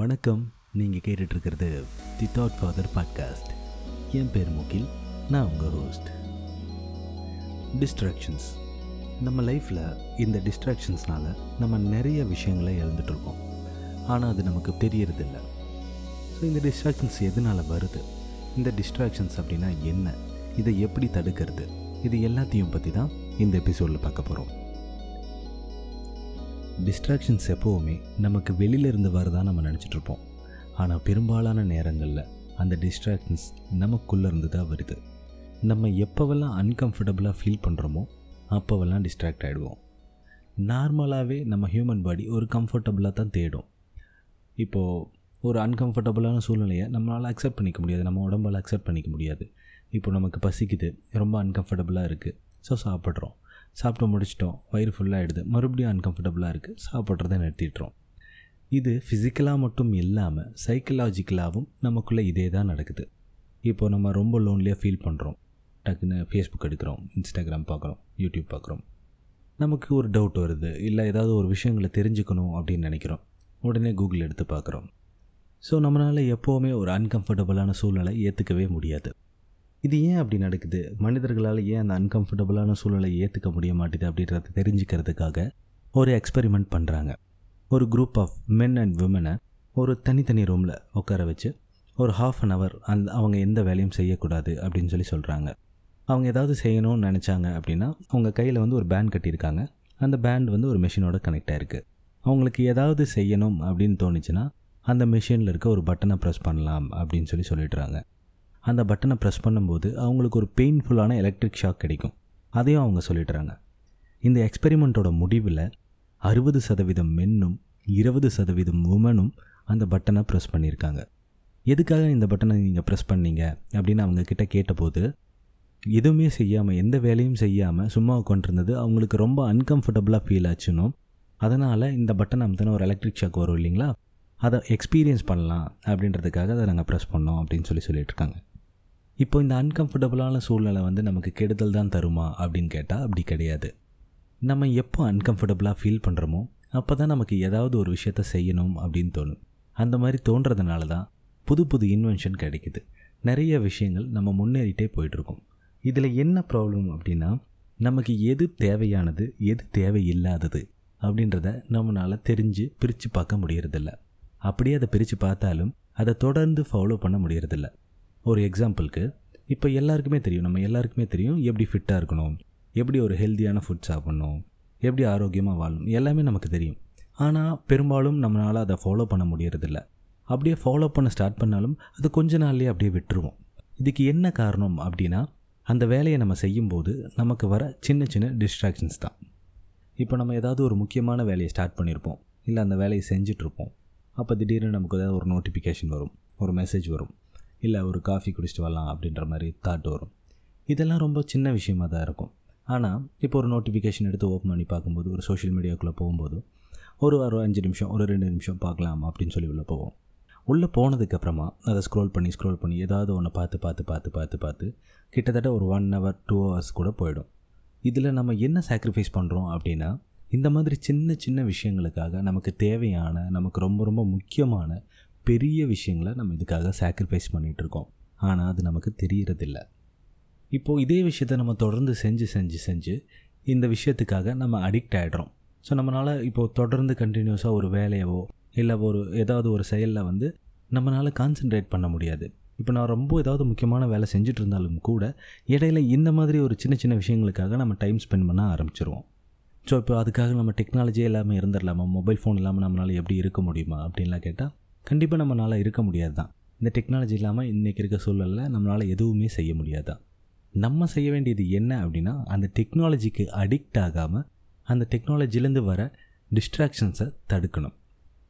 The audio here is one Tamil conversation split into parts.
வணக்கம். நீங்கள் கேட்டுட்ருக்கிறது தி தாட் ஃபாதர் பாட்காஸ்ட் என் பேர் முகில். நான் உங்கள் ஹோஸ்ட் டிஸ்ட்ராக்ஷன்ஸ் நம்ம லைஃப்பில் இந்த டிஸ்ட்ராக்ஷன்ஸ்னால் நம்ம நிறைய விஷயங்களை இழந்துட்டுருக்கோம் ஆனால் அது நமக்கு தெரியறதில்ல. ஸோ இந்த டிஸ்ட்ராக்ஷன்ஸ் எதனால் வருது? இந்த டிஸ்ட்ராக்ஷன்ஸ் அப்படின்னா என்ன? இதை எப்படி தடுக்கிறது? இது எல்லாத்தையும் பற்றி தான் இந்த எபிசோடில் பார்க்க போகிறோம் டிஸ்ட்ராக்ஷன்ஸ் எப்போவுமே நமக்கு வெளியிலேருந்து வரதான் நம்ம நினச்சிட்ருப்போம் ஆனால் பெரும்பாலான நேரங்களில் அந்த டிஸ்ட்ராக்ஷன்ஸ் நமக்குள்ளே இருந்து தான் வருது. நம்ம எப்போவெல்லாம் அன்கம்ஃபர்டபுளாக ஃபீல் பண்ணுறோமோ அப்போவெல்லாம் டிஸ்ட்ராக்ட் ஆகிடுவோம் நார்மலாகவே நம்ம ஹியூமன் பாடி ஒரு கம்ஃபர்டபுளாக தான் தேடும். இப்போது ஒரு அன்கம்ஃபர்டபுளான சூழ்நிலையை நம்மளால் அக்செப்ட் பண்ணிக்க முடியாது. நம்ம உடம்பால் அக்செப்ட் பண்ணிக்க முடியாது. இப்போ நமக்கு பசிக்குது ரொம்ப அன்கம்ஃபர்டபுளாக இருக்குது ஸோ சாப்பிட்றோம். சாப்பிட்டு முடிச்சிட்டோம். வயிறு ஃபுல்லாகிடுது மறுபடியும் அன்கம்ஃபர்டபுளாக இருக்குது சாப்பிட்றத நிறுத்திட்டுறோம் இது ஃபிசிக்கலாக மட்டும் இல்லாமல் சைக்கலாஜிக்கலாகவும் நமக்குள்ளே இதே தான் நடக்குது. இப்போ நம்ம ரொம்ப லோன்லியாக ஃபீல் பண்ணுறோம் டக்குன்னு ஃபேஸ்புக் எடுக்கிறோம் இன்ஸ்டாகிராம் பார்க்குறோம் யூடியூப் பார்க்குறோம். நமக்கு ஒரு டவுட் வருது. இல்லை ஏதாவது ஒரு விஷயங்களை தெரிஞ்சுக்கணும் அப்படின்னு நினைக்கிறோம். உடனே கூகுள் எடுத்து பார்க்குறோம். ஸோ நம்மளால் எப்போவுமே ஒரு அன்கம்ஃபர்டபுளான சூழ்நிலை ஏற்றுக்கவே முடியாது. இது ஏன் அப்படி நடக்குது? மனிதர்களால் ஏன் அந்த அன்கம்ஃபர்டபுளான சூழலை ஏற்றுக்க முடிய மாட்டேது அப்படின்றத தெரிஞ்சுக்கிறதுக்காக ஒரு எக்ஸ்பெரிமெண்ட் பண்ணுறாங்க ஒரு குரூப் ஆஃப் மென் அண்ட் விமனை ஒரு தனித்தனி ரூமில் உட்கார வச்சு ஒரு ஹாஃப் அன் ஹவர் அந்த அவங்க எந்த வேலையும் செய்யக்கூடாது அப்படின்னு சொல்லி சொல்கிறாங்க அவங்க ஏதாவது செய்யணும்னு நினச்சாங்க அப்படின்னா அவங்க கையில் வந்து ஒரு பேண்ட் கட்டியிருக்காங்க. அந்த பேண்ட் வந்து ஒரு மிஷினோட கனெக்ட் ஆகிருக்கு அவங்களுக்கு ஏதாவது செய்யணும் அப்படின்னு தோணுச்சுன்னா அந்த மிஷினில் இருக்க ஒரு பட்டனை ப்ரெஸ் பண்ணலாம் அப்படின்னு சொல்லி சொல்லிடுறாங்க. அந்த பட்டனை ப்ரெஸ் பண்ணும்போது அவங்களுக்கு ஒரு பெயின்ஃபுல்லான எலக்ட்ரிக் ஷாக் கிடைக்கும். அதையும் அவங்க சொல்லிடுறாங்க. இந்த எக்ஸ்பெரிமெண்ட்டோட முடிவில் அறுபது சதவீதம் மென்னும் இருபது சதவீதம் உமனும் அந்த பட்டனை ப்ரெஸ் பண்ணியிருக்காங்க. எதுக்காக இந்த பட்டனை நீங்கள் ப்ரெஸ் பண்ணீங்க அப்படின்னு அவங்க கிட்ட கேட்டபோது எதுவுமே செய்யாமல் எந்த வேலையும் செய்யாமல் சும்மா உட்காந்துருந்தது அவங்களுக்கு ரொம்ப அன்கம்ஃபர்டபுளாக ஃபீல் ஆச்சுன்னு அதனால் இந்த பட்டன் அமுத்தின ஒரு எலக்ட்ரிக் ஷாக் வரும் இல்லைங்களா? அதை எக்ஸ்பீரியன்ஸ் பண்ணலாம் அப்படின்றதுக்காக அதை நாங்கள் ப்ரெஸ் பண்ணோம் அப்படின்னு சொல்லி சொல்லிட்டு இருக்காங்க. இப்போ இந்த அன்கம்ஃபர்டபுளான சூழ்நிலை வந்து நமக்கு கெடுதல் தான் தருமா அப்படின்னு கேட்டால் அப்படி கிடையாது. நம்ம எப்போ அன்கம்ஃபர்டபுளாக ஃபீல் பண்ணுறோமோ அப்போ தான் நமக்கு ஏதாவது ஒரு விஷயத்த செய்யணும் அப்படின்னு தோணும். அந்த மாதிரி தோன்றதுனால தான் புது புது இன்வென்ஷன் கிடைக்குது. நிறைய விஷயங்கள் நம்ம முன்னேறிட்டே போயிட்டுருக்கோம். இதில் என்ன ப்ராப்ளம் அப்படின்னா நமக்கு எது தேவையானது எது தேவையில்லாதது அப்படின்றத நம்மளால் தெரிஞ்சு பிரித்து பார்க்க முடியறதில்ல. அப்படியே அதை பிரித்து பார்த்தாலும் அதை தொடர்ந்து ஃபாலோ பண்ண முடியறதில்ல. ஒரு எக்ஸாம்பிளுக்கு இப்போ எல்லாருக்குமே தெரியும் நம்ம எல்லாருக்குமே தெரியும் எப்படி ஃபிட்டாக இருக்கணும் எப்படி ஒரு ஹெல்த்தியான ஃபுட் சாப்பிட்ணும் எப்படி ஆரோக்கியமாக வாழணும் எல்லாமே நமக்கு தெரியும். ஆனால் பெரும்பாலும் நம்மளால் அதை ஃபாலோ பண்ண முடியறதில்ல. அப்படியே ஃபாலோ பண்ண ஸ்டார்ட் பண்ணாலும் அது கொஞ்ச நாள்லேயே அப்படியே விட்டுருவோம். இதுக்கு என்ன காரணம் அப்படின்னா அந்த வேலையை நம்ம செய்யும்போது நமக்கு வர சின்ன சின்ன டிஸ்ட்ராக்ஷன்ஸ் தான். இப்போ நம்ம ஏதாவது ஒரு முக்கியமான வேலையை ஸ்டார்ட் பண்ணியிருப்போம் இல்லை அந்த வேலையை செஞ்சிட்ருப்போம் அப்போ திடீர்னு நமக்கு ஏதாவது ஒரு நோட்டிஃபிகேஷன் வரும் ஒரு மெசேஜ் வரும். இல்லை ஒரு காஃபி குடிச்சிட்டு வரலாம் அப்படின்ற மாதிரி தாட் வரும். இதெல்லாம் ரொம்ப சின்ன விஷயமாக தான் இருக்கும். ஆனால் இப்போ ஒரு நோட்டிஃபிகேஷன் எடுத்து ஓப்பன் பண்ணி பார்க்கும்போது ஒரு சோஷியல் மீடியாவுக்குள்ளே போகும்போது ஒரு ஒரு அஞ்சு நிமிஷம் ஒரு ரெண்டு நிமிஷம் பார்க்கலாம் அப்படின்னு சொல்லி உள்ளே போவோம். உள்ளே போனதுக்கப்புறமா அதை ஸ்க்ரோல் பண்ணி ஸ்க்ரோல் பண்ணி ஏதாவது ஒன்று பார்த்து பார்த்து பார்த்து பார்த்து பார்த்து கிட்டத்தட்ட ஒரு ஒன் ஹவர் டூ ஹவர்ஸ் கூட போயிடும். இதில் நம்ம என்ன சாக்ரிஃபைஸ் பண்ணுறோம் அப்படின்னா இந்த மாதிரி சின்ன சின்ன விஷயங்களுக்காக நமக்கு தேவையான நமக்கு ரொம்ப ரொம்ப முக்கியமான பெரிய விஷயங்களை நம்ம இதுக்காக சாக்ரிஃபைஸ் பண்ணிகிட்ருக்கோம் ஆனால் அது நமக்கு தெரியறதில்ல. இப்போது இதே விஷயத்தை நம்ம தொடர்ந்து செஞ்சு செஞ்சு செஞ்சு இந்த விஷயத்துக்காக நம்ம அடிக்ட் ஆகிடுறோம் ஸோ நம்மளால் இப்போது தொடர்ந்து கண்டினியூஸாக ஒரு வேலையவோ இல்லை ஒரு ஏதாவது ஒரு செயலில் வந்து நம்மளால் கான்சென்ட்ரேட் பண்ண முடியாது. இப்போ நான் ரொம்ப ஏதாவது முக்கியமான வேலை செஞ்சுட்டு இருந்தாலும் கூட இடையில இந்த மாதிரி ஒரு சின்ன சின்ன விஷயங்களுக்காக நம்ம டைம் ஸ்பெண்ட் பண்ண ஆரம்பிச்சிருவோம். ஸோ இப்போ அதுக்காக நம்ம டெக்னாலஜியே இல்லாமல் இருந்துடலாமா? மொபைல் ஃபோன் இல்லாமல் நம்மளால் எப்படி இருக்க முடியுமா? அப்படின்லாம் கேட்டால் கண்டிப்பாக நம்மளால் இருக்க முடியாது தான் இந்த டெக்னாலஜி இல்லாமல் இன்றைக்கி இருக்க சூழலில் நம்மளால் எதுவுமே செய்ய முடியாது தான் நம்ம செய்ய வேண்டியது என்ன அப்படின்னா அந்த டெக்னாலஜிக்கு அடிக்ட் ஆகாமல் அந்த டெக்னாலஜிலேருந்து வர டிஸ்ட்ராக்ஷன்ஸை தடுக்கணும்.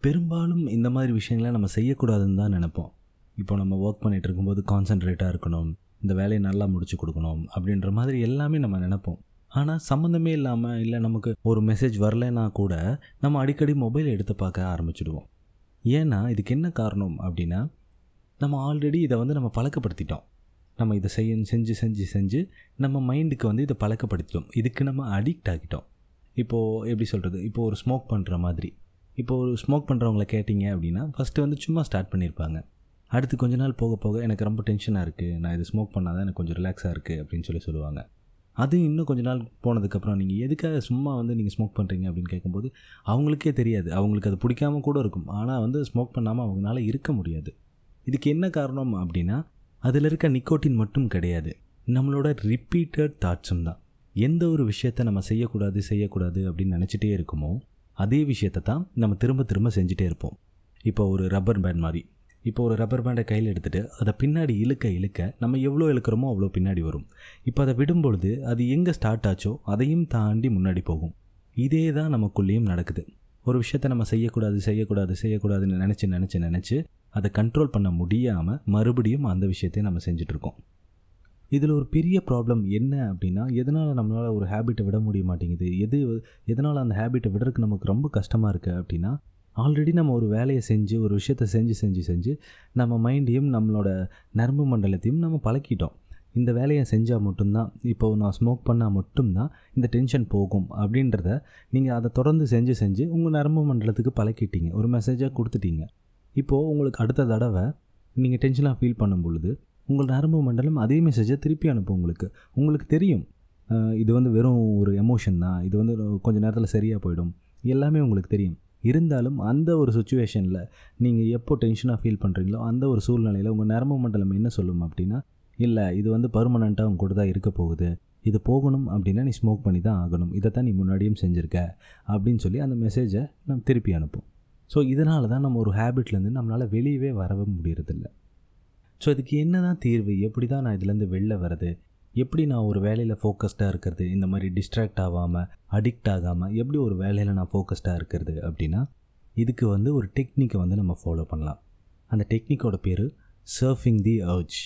பெரும்பாலும் இந்த மாதிரி விஷயங்களை நம்ம செய்யக்கூடாதுன்னு தான் நினைப்போம். இப்போ நம்ம ஒர்க் பண்ணிகிட்டு இருக்கும்போது கான்சன்ட்ரேட்டாக இருக்கணும் இந்த வேலையை நல்லா முடிச்சு கொடுக்கணும் அப்படின்ற மாதிரி எல்லாமே நம்ம நினைப்போம். ஆனால் சம்மந்தமே இல்லாமல் இல்லை நமக்கு ஒரு மெசேஜ் வரலைன்னா கூட நம்ம அடிக்கடி மொபைல் எடுத்து பார்க்க ஆரம்பிச்சிடுவோம். ஏன்னா இதுக்கு என்ன காரணம் அப்படின்னா நம்ம ஆல்ரெடி இதை வந்து நம்ம பழக்கப்படுத்திட்டோம். நம்ம இதை செய்ய செஞ்சு செஞ்சு செஞ்சு நம்ம மைண்டுக்கு வந்து இதை பழக்கப்படுத்திட்டோம். இதுக்கு நம்ம அடிக்ட் ஆகிட்டோம். இப்போது எப்படி சொல்கிறது இப்போது ஒரு ஸ்மோக் பண்ணுற மாதிரி. இப்போ ஒரு ஸ்மோக் பண்ணுறவங்கள கேட்டிங்க அப்படின்னா ஃபஸ்ட்டு வந்து சும்மா ஸ்டார்ட் பண்ணியிருப்பாங்க. அடுத்து கொஞ்ச நாள் போக போக எனக்கு ரொம்ப டென்ஷனாக இருக்குது நான் இது ஸ்மோக் பண்ணால் தான் எனக்கு கொஞ்சம் ரிலாக்ஸாக இருக்குது அப்படின்னு சொல்லி சொல்லுவாங்க. அது இன்னும் கொஞ்ச நாள் போனதுக்கப்புறம் நீங்கள் எதுக்காக சும்மா வந்து நீங்கள் ஸ்மோக் பண்ணுறீங்க அப்படின்னு கேட்கும்போது அவங்களுக்கே தெரியாது. அவங்களுக்கு அது பிடிக்காம கூட இருக்கும். ஆனால் வந்து ஸ்மோக் பண்ணாமல் அவங்களால இருக்க முடியாது. இதுக்கு என்ன காரணம் அப்படின்னா அதில் இருக்க நிக்கோட்டின் மட்டும் கிடையாது. நம்மளோட ரிப்பீட்டட் தாட்ஸும் தான். எந்த ஒரு விஷயத்தை நம்ம செய்யக்கூடாது செய்யக்கூடாது அப்படின்னு நினச்சிட்டே இருக்குமோ அதே விஷயத்தை தான் நம்ம திரும்ப திரும்ப செஞ்சுட்டே இருப்போம். இப்போ ஒரு ரப்பர் பேண்ட் மாதிரி. இப்போ ஒரு ரப்பர் பேண்டை கையில் எடுத்துகிட்டு அதை பின்னாடி இழுக்க இழுக்க நம்ம எவ்வளோ இழுக்கிறோமோ அவ்வளோ பின்னாடி வரும். இப்போ அதை விடும்பொழுது அது எங்கே ஸ்டார்ட் ஆச்சோ அதையும் தாண்டி முன்னாடி போகும். இதே தான் நமக்குள்ளேயும் நடக்குது. ஒரு விஷயத்தை நம்ம செய்யக்கூடாது செய்யக்கூடாது செய்யக்கூடாதுன்னு நினச்சி நினச்சி நினச்சி அதை கண்ட்ரோல் பண்ண முடியாமல் மறுபடியும் அந்த விஷயத்தையும் நம்ம செஞ்சிட்ருக்கோம் இதில் ஒரு பெரிய ப்ராப்ளம் என்ன அப்படின்னா எதனால் நம்மளால் ஒரு ஹேபிட்டை விட முடிய மாட்டேங்குது? எது எதனால் அந்த ஹேபிட்டை விடுறதுக்கு நமக்கு ரொம்ப கஷ்டமாக இருக்குது அப்படின்னா ஆல்ரெடி நம்ம ஒரு வேலையை செஞ்சு ஒரு விஷயத்தை செஞ்சு செஞ்சு செஞ்சு நம்ம மைண்டையும் நம்மளோட நரம்பு மண்டலத்தையும் நம்ம பழக்கிட்டோம். இந்த வேலையை செஞ்சால் மட்டும்தான் இப்போது நான் ஸ்மோக் பண்ணால் மட்டும்தான் இந்த டென்ஷன் போகும் அப்படின்றத நீங்கள் அதை தொடர்ந்து செஞ்சு செஞ்சு உங்கள் நரம்பு மண்டலத்துக்கு பழக்கிட்டீங்க. ஒரு மெசேஜாக கொடுத்துட்டீங்க. இப்போது உங்களுக்கு அடுத்த தடவை நீங்கள் டென்ஷனாக ஃபீல் பண்ணும் பொழுது உங்கள் நரம்பு மண்டலம் அதே மெசேஜை திருப்பி அனுப்பும் உங்களுக்கு. உங்களுக்கு தெரியும். இது வந்து வெறும் ஒரு எமோஷன் தான். இது வந்து கொஞ்சம் நேரத்தில் சரியாக போயிடும். எல்லாமே உங்களுக்கு தெரியும். இருந்தாலும் அந்த ஒரு சுச்சுவேஷனில் நீங்கள் எப்போ டென்ஷனாக ஃபீல் பண்ணுறீங்களோ அந்த ஒரு சூழ்நிலையில் உங்கள் நரம்பு மண்டலம் என்ன சொல்லும் அப்படின்னா இல்லை இது வந்து பர்மனண்ட்டாக உங்க கூட தான் இருக்க போகுது. இது போகணும் அப்படின்னா நீ ஸ்மோக் பண்ணி தான் ஆகணும். இதை தான் நீ முன்னாடியும் செஞ்சுருக்க. அப்படின்னு சொல்லி அந்த மெசேஜை நம்ம திருப்பி அனுப்போம் ஸோ இதனால தான் நம்ம ஒரு ஹேபிட்லேருந்து நம்மளால் வெளியவே வரவே முடியறதில்ல. ஸோ இதுக்கு என்ன தான் தீர்வு? எப்படி தான் நான் இதுலேருந்து வெளில வர்றது? எப்படி நான் ஒரு வேலையில் ஃபோக்கஸ்டாக இருக்கிறது? இந்த மாதிரி டிஸ்ட்ராக்ட் ஆகாமல் அடிக்ட் ஆகாமல் எப்படி ஒரு வேலையில் நான் ஃபோக்கஸ்டாக இருக்கிறது அப்படின்னா இதுக்கு வந்து ஒரு டெக்னிக்கை வந்து நம்ம ஃபாலோ பண்ணலாம். அந்த டெக்னிக்கோட பேர் சர்ஃபிங் தி அர்ஜ்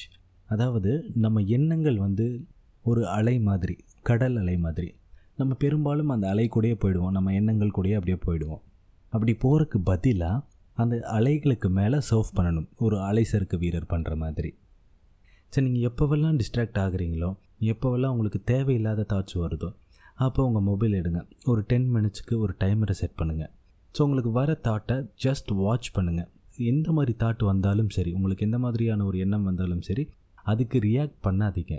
அதாவது நம்ம எண்ணங்கள் வந்து ஒரு அலை மாதிரி கடல் அலை மாதிரி. நம்ம பெரும்பாலும் அந்த அலை கூடயே போயிடுவோம். நம்ம எண்ணங்கள் கூடயே அப்படியே போயிடுவோம். அப்படி போகிறதுக்கு பதிலாக அந்த அலைகளுக்கு மேலே சர்ஃப் பண்ணணும். ஒரு அலை சறுக்கு வீரர் பண்ணுற மாதிரி. சரி நீங்கள் எப்போவெல்லாம் டிஸ்ட்ராக்ட் ஆகுறீங்களோ எப்போவெல்லாம் உங்களுக்கு தேவையில்லாத தாட்ஸ் வருதோ அப்போ உங்கள் மொபைல் எடுங்க. ஒரு டென் மினிட்ஸ்க்கு ஒரு டைமரை செட் பண்ணுங்கள் ஸோ உங்களுக்கு வர தாட்டை ஜஸ்ட் வாட்ச் பண்ணுங்கள் எந்த மாதிரி தாட் வந்தாலும் சரி உங்களுக்கு எந்த மாதிரியான ஒரு எண்ணம் வந்தாலும் சரி அதுக்கு ரியாக்ட் பண்ணாதீங்க.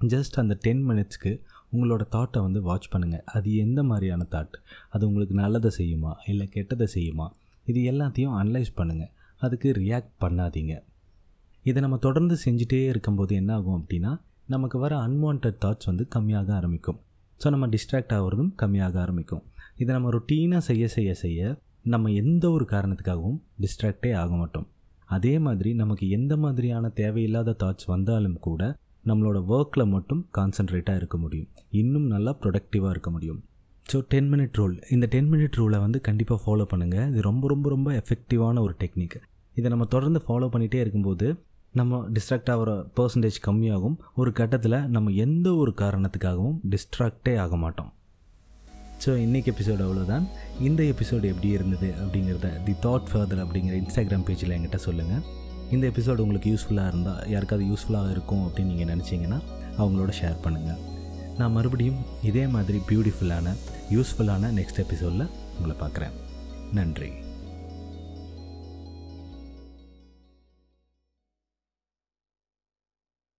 ஜஸ்ட் அந்த டென் மினிட்ஸ்க்கு உங்களோட தாட்டை வந்து வாட்ச் பண்ணுங்கள் அது எந்த மாதிரியான தாட் அது உங்களுக்கு நல்லதை செய்யுமா? இல்லை கெட்டதை செய்யுமா? இது எல்லாத்தையும் அனலைஸ் பண்ணுங்கள் அதுக்கு ரியாக்ட் பண்ணாதீங்க. இதை நம்ம தொடர்ந்து செஞ்சுட்டே இருக்கும்போது என்ன ஆகும் அப்படின்னா நமக்கு வர அன்வான்ட் தாட்ஸ் வந்து கம்மியாக ஆரம்பிக்கும். ஸோ நம்ம டிஸ்ட்ராக்ட் ஆகிறதும் கம்மியாக ஆரம்பிக்கும். இதை நம்ம ரொட்டீனாக செய்ய செய்ய செய்ய நம்ம எந்த ஒரு காரணத்துக்காகவும் டிஸ்ட்ராக்டே ஆக மாட்டோம். அதே மாதிரி நமக்கு எந்த மாதிரியான தேவையில்லாத தாட்ஸ் வந்தாலும் கூட நம்மளோட ஒர்க்கில் மட்டும் கான்சன்ட்ரேட்டாக இருக்க முடியும். இன்னும் நல்லா ப்ரொடக்டிவாக இருக்க முடியும். ஸோ டென் மினிட் ரூல் இந்த டென் மினிட் ரூலை வந்து கண்டிப்பாக ஃபாலோ பண்ணுங்கள் இது ரொம்ப ரொம்ப ரொம்ப எஃபெக்டிவான ஒரு டெக்னிக் இதை நம்ம தொடர்ந்து ஃபாலோ பண்ணிகிட்டே இருக்கும்போது நம்ம டிஸ்ட்ராக்ட் ஆகிற பர்சன்டேஜ் கம்மியாகும். ஒரு கட்டத்தில் நம்ம எந்த ஒரு காரணத்துக்காகவும் டிஸ்ட்ராக்டே ஆக மாட்டோம். ஸோ இன்றைக்கி எபிசோடு அவ்வளோதான் இந்த எபிசோடு எப்படி இருந்தது அப்படிங்கிறத தி தாட் ஃபர்தர் அப்படிங்கிற இன்ஸ்டாகிராம் பேஜில் என்கிட்ட சொல்லுங்கள் இந்த எபிசோடு உங்களுக்கு யூஸ்ஃபுல்லாக இருந்தால் யாருக்காவது யூஸ்ஃபுல்லாக இருக்கும் அப்படின்னு நீங்கள் நினச்சிங்கன்னா அவங்களோட ஷேர் பண்ணுங்கள் நான் மறுபடியும் இதே மாதிரி பியூட்டிஃபுல்லான யூஸ்ஃபுல்லான நெக்ஸ்ட் எபிசோடில் உங்களை பார்க்குறேன். நன்றி.